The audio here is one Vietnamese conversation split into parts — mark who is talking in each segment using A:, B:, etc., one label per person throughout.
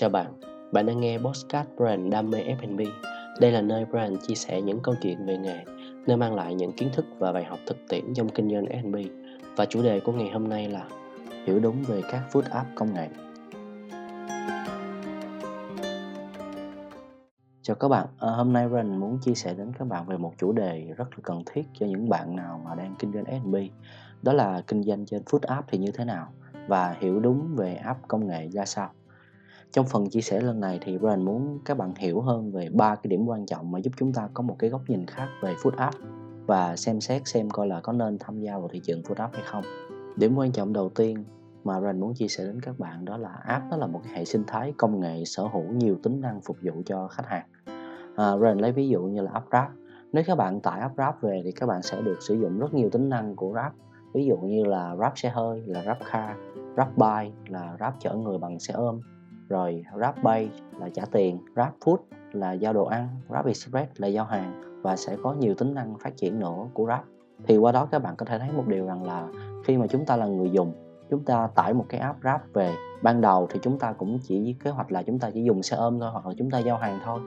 A: Chào bạn, bạn đang nghe Postcard Brand Đam mê F&B. Đây là nơi Brand chia sẻ những câu chuyện về nghề, nơi mang lại những kiến thức và bài học thực tiễn trong kinh doanh F&B. Và chủ đề của ngày hôm nay là hiểu đúng về các food app công nghệ. Chào các bạn, à, hôm nay Brand muốn chia sẻ đến các bạn về một chủ đề rất là cần thiết cho những bạn nào mà đang kinh doanh F&B. Đó là kinh doanh trên food app thì như thế nào và hiểu đúng về app công nghệ ra sao. Trong phần chia sẻ lần này thì Brian muốn các bạn hiểu hơn về ba cái điểm quan trọng mà giúp chúng ta có một cái góc nhìn khác về food app và xem xét xem coi là có nên tham gia vào thị trường food app hay không. Điểm quan trọng đầu tiên mà Brian muốn chia sẻ đến các bạn đó là app đó là một hệ sinh thái công nghệ sở hữu nhiều tính năng phục vụ cho khách hàng. À, Brian lấy ví dụ như là app Grab. Nếu các bạn tải app Grab về thì các bạn sẽ được sử dụng rất nhiều tính năng của Grab. Ví dụ như là Grab xe hơi, là Grab car, Grab bike là Grab chở người bằng xe ôm, rồi GrabPay là trả tiền, GrabFood là giao đồ ăn, GrabExpress là giao hàng và sẽ có nhiều tính năng phát triển nữa của Grab. Thì qua đó các bạn có thể thấy một điều rằng là khi mà chúng ta là người dùng, chúng ta tải một cái app Grab về, ban đầu thì chúng ta cũng chỉ kế hoạch là chúng ta chỉ dùng xe ôm thôi hoặc là chúng ta giao hàng thôi.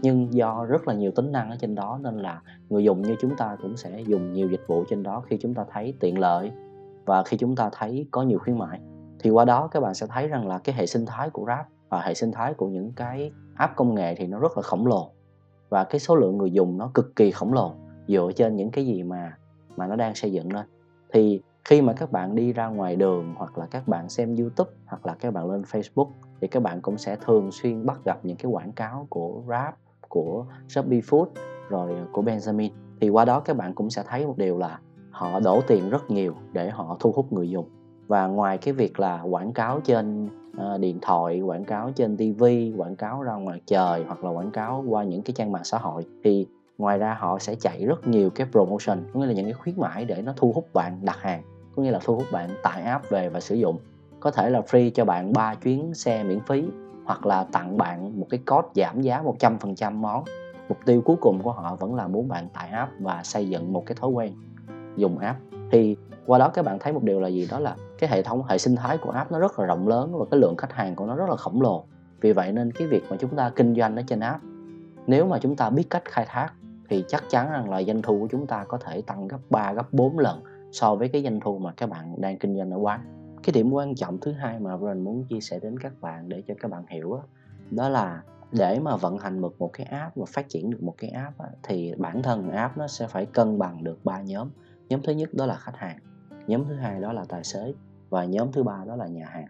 A: Nhưng do rất là nhiều tính năng ở trên đó nên là người dùng như chúng ta cũng sẽ dùng nhiều dịch vụ trên đó khi chúng ta thấy tiện lợi và khi chúng ta thấy có nhiều khuyến mại thì qua đó các bạn sẽ thấy rằng là cái hệ sinh thái của Grab và hệ sinh thái của những cái app công nghệ thì nó rất là khổng lồ. Và cái số lượng người dùng nó cực kỳ khổng lồ dựa trên những cái gì mà mà nó đang xây dựng lên. Thì khi mà các bạn đi ra ngoài đường hoặc là các bạn xem YouTube hoặc là các bạn lên Facebook thì các bạn cũng sẽ thường xuyên bắt gặp những cái quảng cáo của Grab, của Shopee Food rồi của Benjamin. Thì qua đó các bạn cũng sẽ thấy một điều là họ đổ tiền rất nhiều để họ thu hút người dùng và ngoài cái việc là quảng cáo trên uh, điện thoại quảng cáo trên tv quảng cáo ra ngoài trời hoặc là quảng cáo qua những cái trang mạng xã hội thì ngoài ra họ sẽ chạy rất nhiều cái promotion có nghĩa là những cái khuyến mãi để nó thu hút bạn đặt hàng có nghĩa là thu hút bạn tải app về và sử dụng. Có thể là free cho bạn 3 chuyến xe miễn phí hoặc là tặng bạn một cái code giảm giá 100% món. Mục tiêu cuối cùng của họ vẫn là muốn bạn tải app và xây dựng một cái thói quen dùng app. Thì qua đó các bạn thấy một điều là gì? Đó là cái hệ thống hệ sinh thái của app nó rất là rộng lớn và cái lượng khách hàng của nó rất là khổng lồ vì vậy nên cái việc mà chúng ta kinh doanh ở trên app nếu mà chúng ta biết cách khai thác thì chắc chắn rằng là doanh thu của chúng ta có thể tăng gấp 3, gấp 4 lần so với cái doanh thu mà các bạn đang kinh doanh ở quán. Cái điểm quan trọng thứ hai mà Brian muốn chia sẻ đến các bạn để cho các bạn hiểu đó, đó là để mà vận hành được một cái app và phát triển được một cái app thì bản thân app nó sẽ phải cân bằng được ba nhóm. Nhóm thứ nhất đó là khách hàng, nhóm thứ hai đó là tài xế và nhóm thứ ba đó là nhà hàng.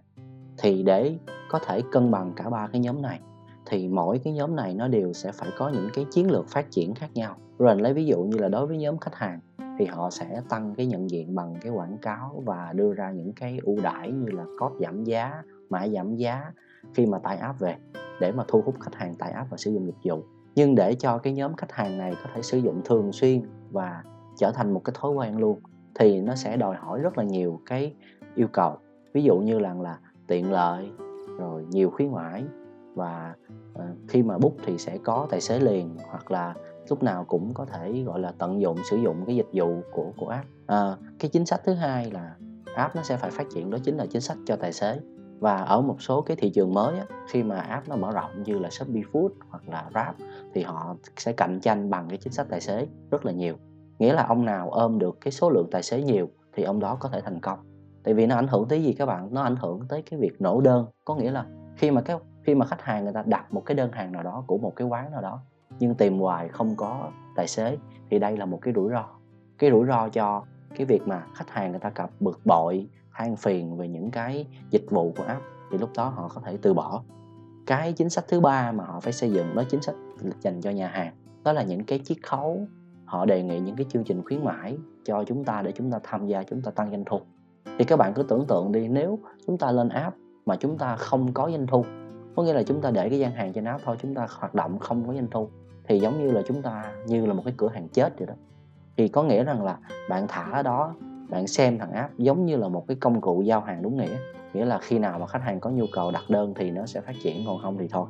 A: Thì để có thể cân bằng cả ba cái nhóm này, thì mỗi cái nhóm này nó đều sẽ phải có những cái chiến lược phát triển khác nhau. Rồi lấy ví dụ như là đối với nhóm khách hàng, thì họ sẽ tăng cái nhận diện bằng cái quảng cáo và đưa ra những cái ưu đãi như là code giảm giá, mã giảm giá khi mà tải app về để mà thu hút khách hàng tải app và sử dụng dịch vụ. Nhưng để cho cái nhóm khách hàng này có thể sử dụng thường xuyên và trở thành một cái thói quen luôn, thì nó sẽ đòi hỏi rất là nhiều cái yêu cầu. Ví dụ như là là tiện lợi rồi nhiều khuyến mãi và ờ, khi mà bút thì sẽ có tài xế liền hoặc là lúc nào cũng có thể gọi là tận dụng sử dụng cái dịch vụ của của app. À, cái chính sách thứ hai là app nó sẽ phải phát triển đó chính là chính sách cho tài xế. Và ở một số cái thị trường mới á, khi mà app nó mở rộng như là Shopee Food hoặc là Grab thì họ sẽ cạnh tranh bằng cái chính sách tài xế rất là nhiều. Nghĩa là ông nào ôm được cái số lượng tài xế nhiều thì ông đó có thể thành công tại vì nó ảnh hưởng tới gì các bạn? Nó ảnh hưởng tới cái việc nổ đơn. Có nghĩa là khi mà cái, khi mà khách hàng người ta đặt một cái đơn hàng nào đó của một cái quán nào đó, nhưng tìm hoài không có tài xế, thì đây là một cái rủi ro. Cái rủi ro cho cái việc mà khách hàng người ta gặp bực bội, than phiền về những cái dịch vụ của app, thì lúc đó họ có thể từ bỏ. Cái chính sách thứ ba mà họ phải xây dựng đó chính sách dành cho nhà hàng. Đó là những cái chiết khấu. Họ đề nghị những cái chương trình khuyến mãi cho chúng ta để chúng ta tham gia, chúng ta tăng doanh thu thì các bạn cứ tưởng tượng đi nếu chúng ta lên app mà chúng ta không có doanh thu có nghĩa là chúng ta để cái gian hàng trên app thôi chúng ta hoạt động không có doanh thu thì giống như là chúng ta như là một cái cửa hàng chết vậy đó. Thì có nghĩa rằng là bạn thả ở đó bạn xem thằng app giống như là một cái công cụ giao hàng đúng nghĩa. Nghĩa là khi nào mà khách hàng có nhu cầu đặt đơn thì nó sẽ phát triển còn không thì thôi.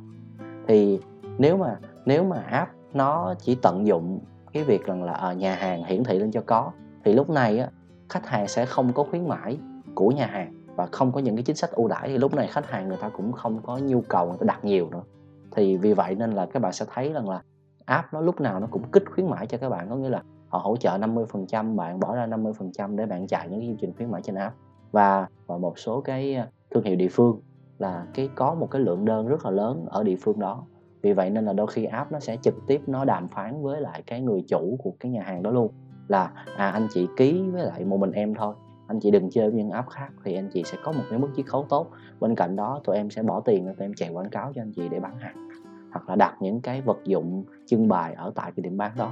A: Thì nếu mà nếu mà app nó chỉ tận dụng cái việc rằng là ở nhà hàng hiển thị lên cho có thì lúc này á, khách hàng sẽ không có khuyến mãi của nhà hàng và không có những cái chính sách ưu đãi thì lúc này khách hàng người ta cũng không có nhu cầu người ta đặt nhiều nữa. Thì vì vậy nên là các bạn sẽ thấy rằng là app nó lúc nào nó cũng kích khuyến mãi cho các bạn, có nghĩa là họ hỗ trợ 50% bạn bỏ ra 50% để bạn chạy những cái chương trình khuyến mãi trên app. Và và một số cái à, thương hiệu địa phương là cái có một cái lượng đơn rất là lớn ở địa phương đó. Vì vậy nên là đôi khi app nó sẽ trực tiếp nó đàm phán với lại cái người chủ của cái nhà hàng đó luôn là à anh chị ký với lại một mình em thôi. Anh chị đừng chơi với những app khác thì anh chị sẽ có một cái mức chiết khấu tốt. Bên cạnh đó, tụi em sẽ bỏ tiền tụi em chạy quảng cáo cho anh chị để bán hàng, hoặc là đặt những cái vật dụng, trưng bày ở tại cái điểm bán đó.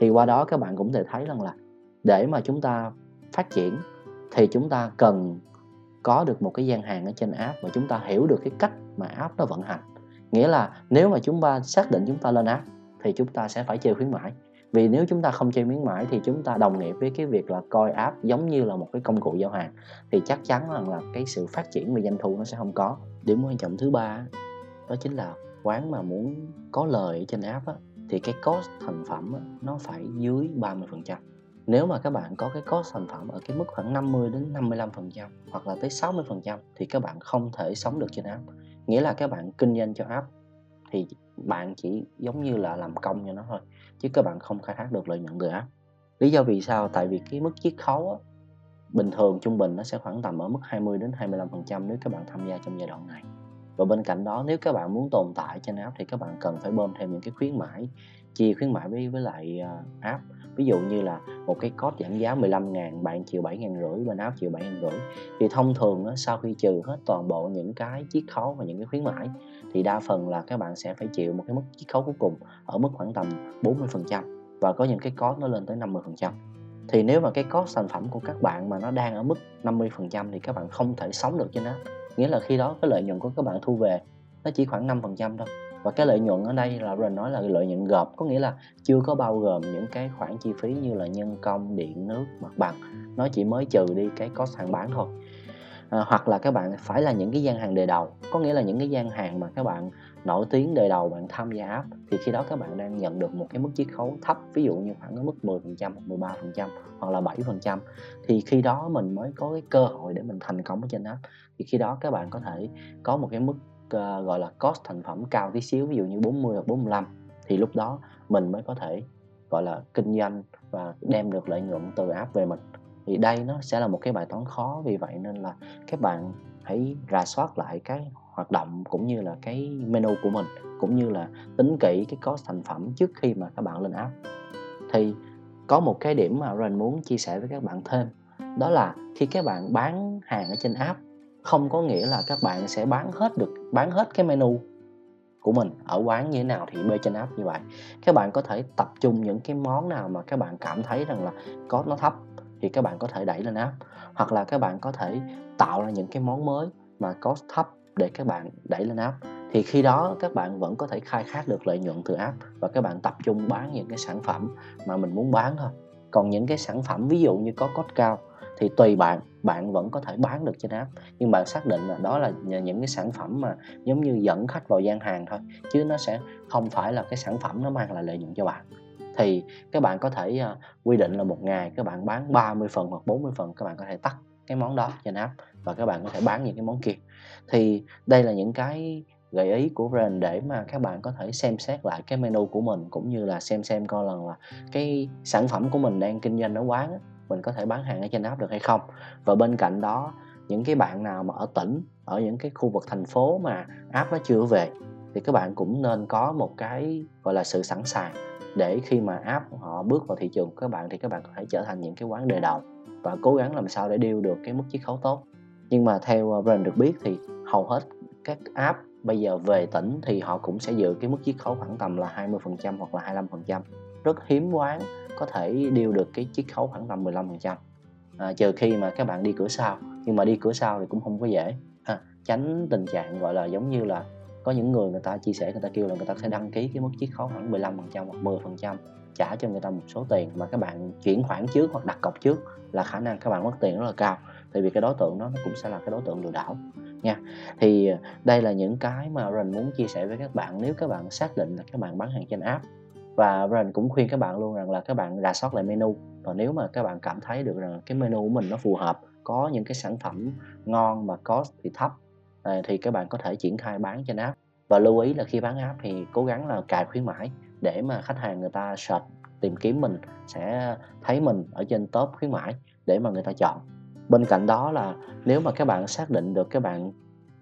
A: Thì qua đó các bạn cũng thể thấy rằng là để mà chúng ta phát triển thì chúng ta cần có được một cái gian hàng ở trên app và chúng ta hiểu được cái cách mà app nó vận hành. Nghĩa là nếu mà chúng ta xác định chúng ta lên app thì chúng ta sẽ phải chơi khuyến mãi vì nếu chúng ta không chơi khuyến mãi thì chúng ta đồng nghĩa với cái việc là coi app giống như là một cái công cụ giao hàng thì chắc chắn rằng là cái sự phát triển về doanh thu nó sẽ không có. Điểm quan trọng thứ ba đó chính là quán mà muốn có lời trên app á, thì cái cost thành phẩm á, nó phải dưới 30% nếu mà các bạn có cái cost thành phẩm ở cái mức khoảng 50 đến 55% hoặc là tới 60% thì các bạn không thể sống được trên app. Nghĩa là các bạn kinh doanh cho app thì bạn chỉ giống như là làm công cho nó thôi chứ các bạn không khai thác được lợi nhuận từ app. Lý do vì sao? Tại vì cái mức chiết khấu á, bình thường trung bình nó sẽ khoảng tầm ở mức 20 đến 25% nếu các bạn tham gia trong giai đoạn này. Và bên cạnh đó nếu các bạn muốn tồn tại trên app thì các bạn cần phải bơm thêm những cái khuyến mãi chia khuyến mãi với với lại uh, app. Ví dụ như là một cái code giảm giá 15 ngàn bạn chịu 7 ngàn rưỡi bên app chịu 7 ngàn rưỡi. Thì thông thường á, sau khi trừ hết toàn bộ những cái chiết khấu và những cái khuyến mãi thì đa phần là các bạn sẽ phải chịu một cái mức chiết khấu cuối cùng ở mức khoảng tầm 40% và có những cái code nó lên tới 50% thì nếu mà cái cost sản phẩm của các bạn mà nó đang ở mức 50% thì các bạn không thể sống được trên đó. Nghĩa là khi đó cái lợi nhuận của các bạn thu về nó chỉ khoảng 5% thôi và cái lợi nhuận ở đây là rồi nói là lợi nhuận gộp có nghĩa là chưa có bao gồm những cái khoản chi phí như là nhân công điện nước mặt bằng. Nó chỉ mới trừ đi cái cost hàng bán thôi. À, hoặc là các bạn phải là những cái gian hàng đề đầu. Có nghĩa là những cái gian hàng mà các bạn nổi tiếng đề đầu bạn tham gia app thì khi đó các bạn đang nhận được một cái mức chiết khấu thấp ví dụ như khoảng ở mức 10% 13% hoặc là 7% thì khi đó mình mới có cái cơ hội để mình thành công ở trên app. Thì khi đó các bạn có thể có một cái mức uh, gọi là cost thành phẩm cao tí xíu ví dụ như 40 hoặc 45 thì lúc đó mình mới có thể gọi là kinh doanh và đem được lợi nhuận từ app về mình. Thì đây nó sẽ là một cái bài toán khó vì vậy nên là các bạn hãy rà soát lại cái hoạt động cũng như là cái menu của mình cũng như là tính kỹ cái cost thành phẩm trước khi mà các bạn lên app. Thì có một cái điểm mà Ren muốn chia sẻ với các bạn thêm đó là khi các bạn bán hàng ở trên app không có nghĩa là các bạn sẽ bán hết được, bán hết cái menu của mình ở quán như thế nào thì bê trên app như vậy. Các bạn có thể tập trung những cái món nào mà các bạn cảm thấy rằng là có, nó thấp thì các bạn có thể đẩy lên app. Hoặc là các bạn có thể tạo ra những cái món mới mà cost thấp để các bạn đẩy lên app. Thì khi đó các bạn vẫn có thể khai thác được lợi nhuận từ app và các bạn tập trung bán những cái sản phẩm mà mình muốn bán thôi. Còn những cái sản phẩm ví dụ như có cost cao thì tùy bạn bạn vẫn có thể bán được trên app. Nhưng bạn xác định là đó là những cái sản phẩm mà giống như dẫn khách vào gian hàng thôi chứ nó sẽ không phải là cái sản phẩm nó mang lại lợi nhuận cho bạn. Thì các bạn có thể uh, quy định là một ngày các bạn bán 30 phần hoặc 40 phần các bạn có thể tắt cái món đó trên app và các bạn có thể bán những cái món kia. Thì đây là những cái gợi ý của brand để mà các bạn có thể xem xét lại cái menu của mình cũng như là xem xem coi lần là cái sản phẩm của mình đang kinh doanh ở quán mình có thể bán hàng ở trên app được hay không. Và bên cạnh đó, những cái bạn nào mà ở tỉnh, ở những cái khu vực thành phố mà app nó chưa về, thì các bạn cũng nên có một cái, gọi là, sự sẵn sàng để khi mà app họ bước vào thị trường của các bạn thì các bạn có thể trở thành những cái quán đề đầu và cố gắng làm sao để điêu được cái mức chiết khấu tốt. Nhưng mà theo ờ, brand được biết thì hầu hết các app bây giờ về tỉnh thì họ cũng sẽ giữ cái mức chiết khấu khoảng tầm là 20% hoặc là 25% rất hiếm quán có thể điêu được cái chiết khấu khoảng tầm 15% à, trừ khi mà các bạn đi cửa sau. Nhưng mà đi cửa sau thì cũng không có dễ. À, tránh tình trạng gọi là giống như là có những người người ta chia sẻ người ta kêu là người ta sẽ đăng ký cái mức chiết khấu khoảng 15% hoặc 10% trả cho người ta một số tiền mà các bạn chuyển khoản trước hoặc đặt cọc trước là khả năng các bạn mất tiền rất là cao. Tại vì cái đối tượng đó nó cũng sẽ là cái đối tượng lừa đảo. Nha thì à, đây là những cái mà Ren muốn chia sẻ với các bạn. Nếu các bạn xác định là các bạn bán hàng trên app và Brian cũng khuyên các bạn luôn rằng là các bạn rà soát lại menu. Và nếu mà các bạn cảm thấy được rằng cái menu của mình nó phù hợp, có những cái sản phẩm ngon mà cost thì thấp à, thì các bạn có thể triển khai bán trên app. Và lưu ý là khi bán app thì cố gắng là cài khuyến mãi để mà khách hàng người ta search, tìm kiếm mình, sẽ thấy mình ở trên top khuyến mãi để mà người ta chọn. Bên cạnh đó là nếu mà các bạn xác định được các bạn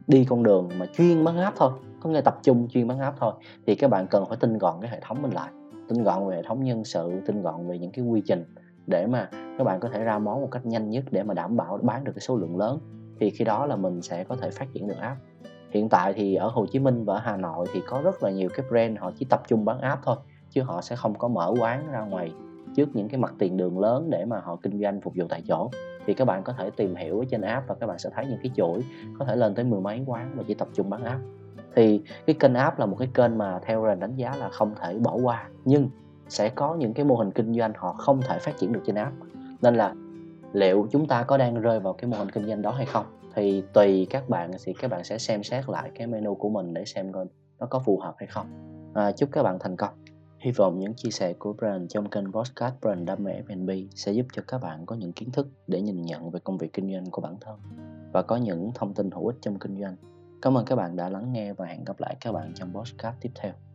A: đi con đường mà chuyên bán app thôi, có nghĩa tập trung chuyên bán app thôi, thì các bạn cần phải tinh gọn cái hệ thống mình lại tinh gọn về hệ thống nhân sự, tinh gọn về những cái quy trình để mà các bạn có thể ra món một cách nhanh nhất để mà đảm bảo bán được cái số lượng lớn, thì khi đó là mình sẽ có thể phát triển được app. Hiện tại thì ở Hồ Chí Minh và ở Hà Nội thì có rất là nhiều cái brand họ chỉ tập trung bán app thôi, chứ họ sẽ không có mở quán ra ngoài trước những cái mặt tiền đường lớn để mà họ kinh doanh phục vụ tại chỗ. Thì các bạn có thể tìm hiểu ở trên app và các bạn sẽ thấy những cái chuỗi có thể lên tới mười mấy quán và chỉ tập trung bán app thì cái kênh app là một cái kênh mà theo rằng đánh giá là không thể bỏ qua nhưng sẽ có những cái mô hình kinh doanh họ không thể phát triển được trên app. Nên là liệu chúng ta có đang rơi vào cái mô hình kinh doanh đó hay không? Thì tùy các bạn thì các bạn sẽ xem xét lại cái menu của mình để xem coi nó có phù hợp hay không. À, chúc các bạn thành công. Hy vọng những chia sẻ của Brand trong kênh podcast Brand Đam mê F&B sẽ giúp cho các bạn có những kiến thức để nhìn nhận về công việc kinh doanh của bản thân và có những thông tin hữu ích trong kinh doanh cảm ơn các bạn đã lắng nghe và hẹn gặp lại các bạn trong podcast tiếp theo.